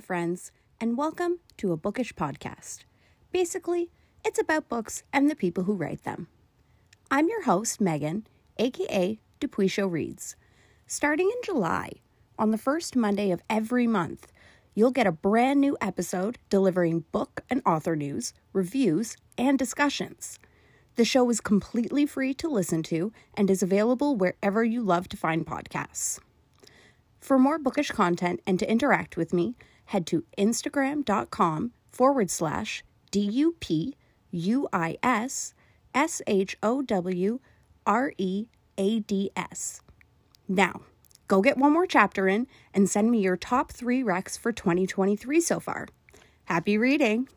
friends, and welcome to a bookish podcast. Basically, it's about books and the people who write them. I'm your host, Megan, aka Dupuis Show Reads. Starting in July, on the first Monday of every month, you'll get a brand new episode delivering book and author news, reviews, and discussions. The show is completely free to listen to and is available wherever you love to find podcasts. For more bookish content and to interact with me, head to instagram.com forward slash D U P U I S S H O W R E A D S. Now, go get one more chapter in and send me your top three recs for 2023 so far. Happy reading!